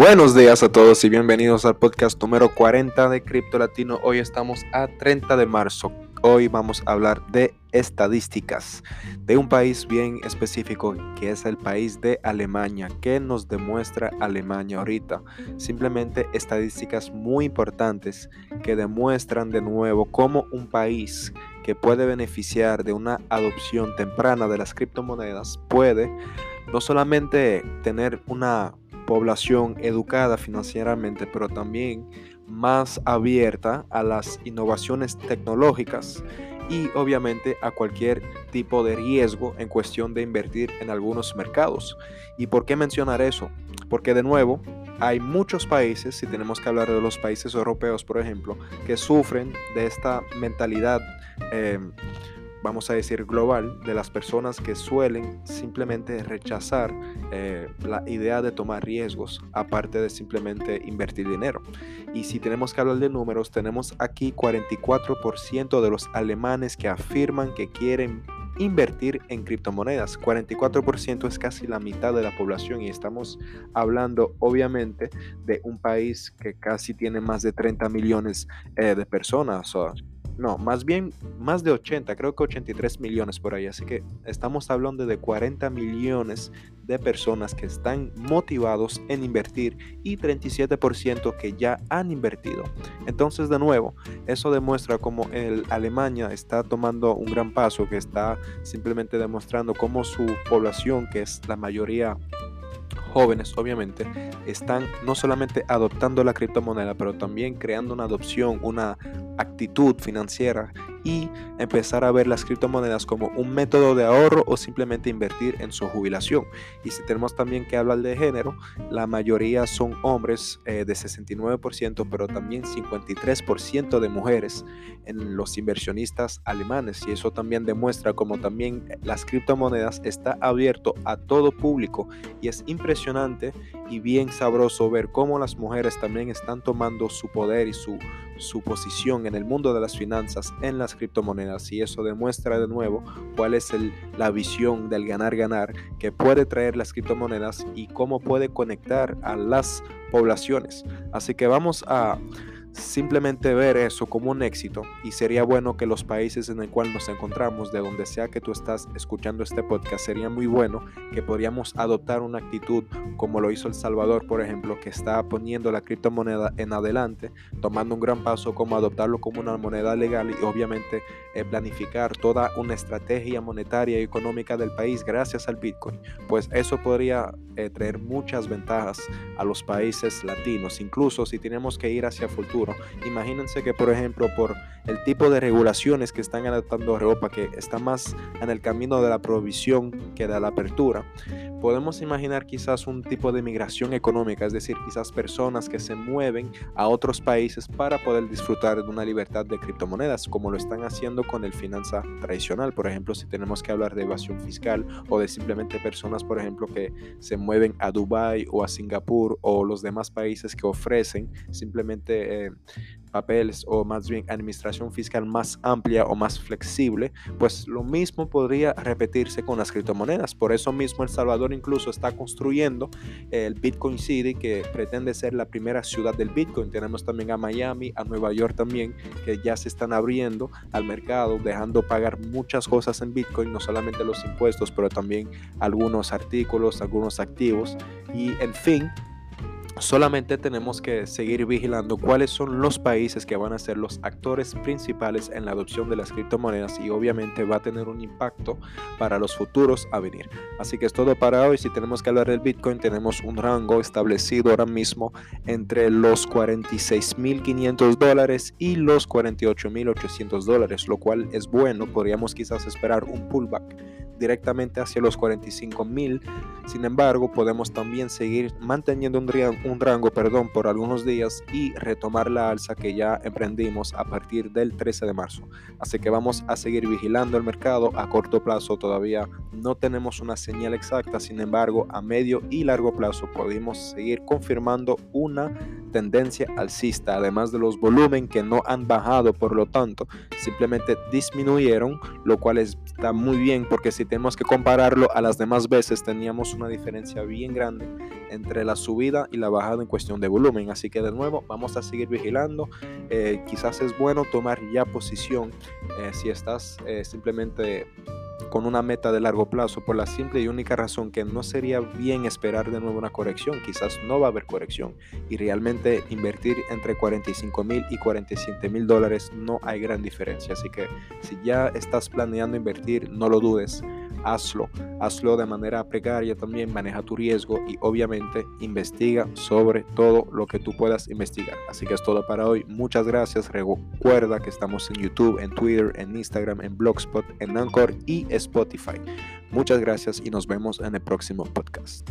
Buenos días a todos y bienvenidos al podcast número 40 de Cripto Latino. Hoy estamos a 30 de marzo. Hoy vamos a hablar de estadísticas de un país bien específico que es el país de Alemania. ¿Qué nos demuestra Alemania ahorita? Simplemente estadísticas muy importantes que demuestran de nuevo cómo un país que puede beneficiar de una adopción temprana de las criptomonedas puede no solamente tener una población educada financieramente, pero también más abierta a las innovaciones tecnológicas y obviamente a cualquier tipo de riesgo en cuestión de invertir en algunos mercados. ¿Y por qué mencionar eso? Porque de nuevo, hay muchos países, si tenemos que hablar de los países europeos, por ejemplo, que sufren de esta mentalidad eh, vamos a decir, global de las personas que suelen simplemente rechazar eh, la idea de tomar riesgos, aparte de simplemente invertir dinero. Y si tenemos que hablar de números, tenemos aquí 44% de los alemanes que afirman que quieren invertir en criptomonedas. 44% es casi la mitad de la población y estamos hablando obviamente de un país que casi tiene más de 30 millones eh, de personas. No, más bien más de 80, creo que 83 millones por ahí. Así que estamos hablando de 40 millones de personas que están motivados en invertir y 37% que ya han invertido. Entonces, de nuevo, eso demuestra cómo el Alemania está tomando un gran paso, que está simplemente demostrando cómo su población, que es la mayoría jóvenes obviamente están no solamente adoptando la criptomoneda, pero también creando una adopción, una actitud financiera y empezar a ver las criptomonedas como un método de ahorro o simplemente invertir en su jubilación. Y si tenemos también que hablar de género, la mayoría son hombres eh, de 69%, pero también 53% de mujeres en los inversionistas alemanes. Y eso también demuestra como también las criptomonedas está abierto a todo público y es impresionante y bien sabroso ver cómo las mujeres también están tomando su poder y su su posición en el mundo de las finanzas en las criptomonedas y eso demuestra de nuevo cuál es la visión del ganar-ganar que puede traer las criptomonedas y cómo puede conectar a las poblaciones. Así que vamos a simplemente ver eso como un éxito y sería bueno que los países en el cual nos encontramos, de donde sea que tú estás escuchando este podcast, sería muy bueno que podríamos adoptar una actitud como lo hizo El Salvador, por ejemplo, que está poniendo la criptomoneda en adelante, tomando un gran paso como adoptarlo como una moneda legal y obviamente eh, planificar toda una estrategia monetaria y económica del país gracias al Bitcoin. Pues eso podría eh, traer muchas ventajas a los países latinos, incluso si tenemos que ir hacia futuro Imagínense que, por ejemplo, por el tipo de regulaciones que están adaptando Europa, que está más en el camino de la provisión que de la apertura, podemos imaginar quizás un tipo de migración económica, es decir, quizás personas que se mueven a otros países para poder disfrutar de una libertad de criptomonedas, como lo están haciendo con el finanza tradicional. Por ejemplo, si tenemos que hablar de evasión fiscal o de simplemente personas, por ejemplo, que se mueven a Dubai o a Singapur o los demás países que ofrecen simplemente eh, papeles o más bien administración fiscal más amplia o más flexible, pues lo mismo podría repetirse con las criptomonedas. Por eso mismo El Salvador incluso está construyendo el Bitcoin City que pretende ser la primera ciudad del Bitcoin. Tenemos también a Miami, a Nueva York también, que ya se están abriendo al mercado, dejando pagar muchas cosas en Bitcoin, no solamente los impuestos, pero también algunos artículos, algunos activos. Y en fin, Solamente tenemos que seguir vigilando cuáles son los países que van a ser los actores principales en la adopción de las criptomonedas y obviamente va a tener un impacto para los futuros a venir. Así que es todo para hoy. Si tenemos que hablar del Bitcoin, tenemos un rango establecido ahora mismo entre los 46.500 dólares y los 48.800 dólares, lo cual es bueno. Podríamos quizás esperar un pullback directamente hacia los 45 mil. Sin embargo, podemos también seguir manteniendo un, rango perdón, por algunos días y retomar la alza que ya emprendimos a partir del 13 de marzo. Así que vamos a seguir vigilando el mercado a corto plazo. Todavía no tenemos una señal exacta, sin embargo, a medio y largo plazo podemos seguir confirmando una tendencia alcista, además de los volúmenes que no han bajado, por lo tanto, simplemente disminuyeron, lo cual está muy bien porque si tenemos que compararlo a las demás veces, teníamos una diferencia bien grande entre la subida y la bajada en cuestión de volumen. Así que de nuevo vamos a seguir vigilando. Eh, quizás es bueno tomar ya posición eh, si estás eh, simplemente con una meta de largo plazo por la simple y única razón que no sería bien esperar de nuevo una corrección, quizás no va a haber corrección y realmente invertir entre 45 mil y 47 mil dólares no hay gran diferencia, así que si ya estás planeando invertir no lo dudes, hazlo, hazlo de manera precaria también, maneja tu riesgo y obviamente investiga sobre todo lo que tú puedas investigar. Así que es todo para hoy, muchas gracias, recuerda que estamos en YouTube, en Twitter, en Instagram, en Blogspot, en Anchor y Spotify. Muchas gracias y nos vemos en el próximo podcast.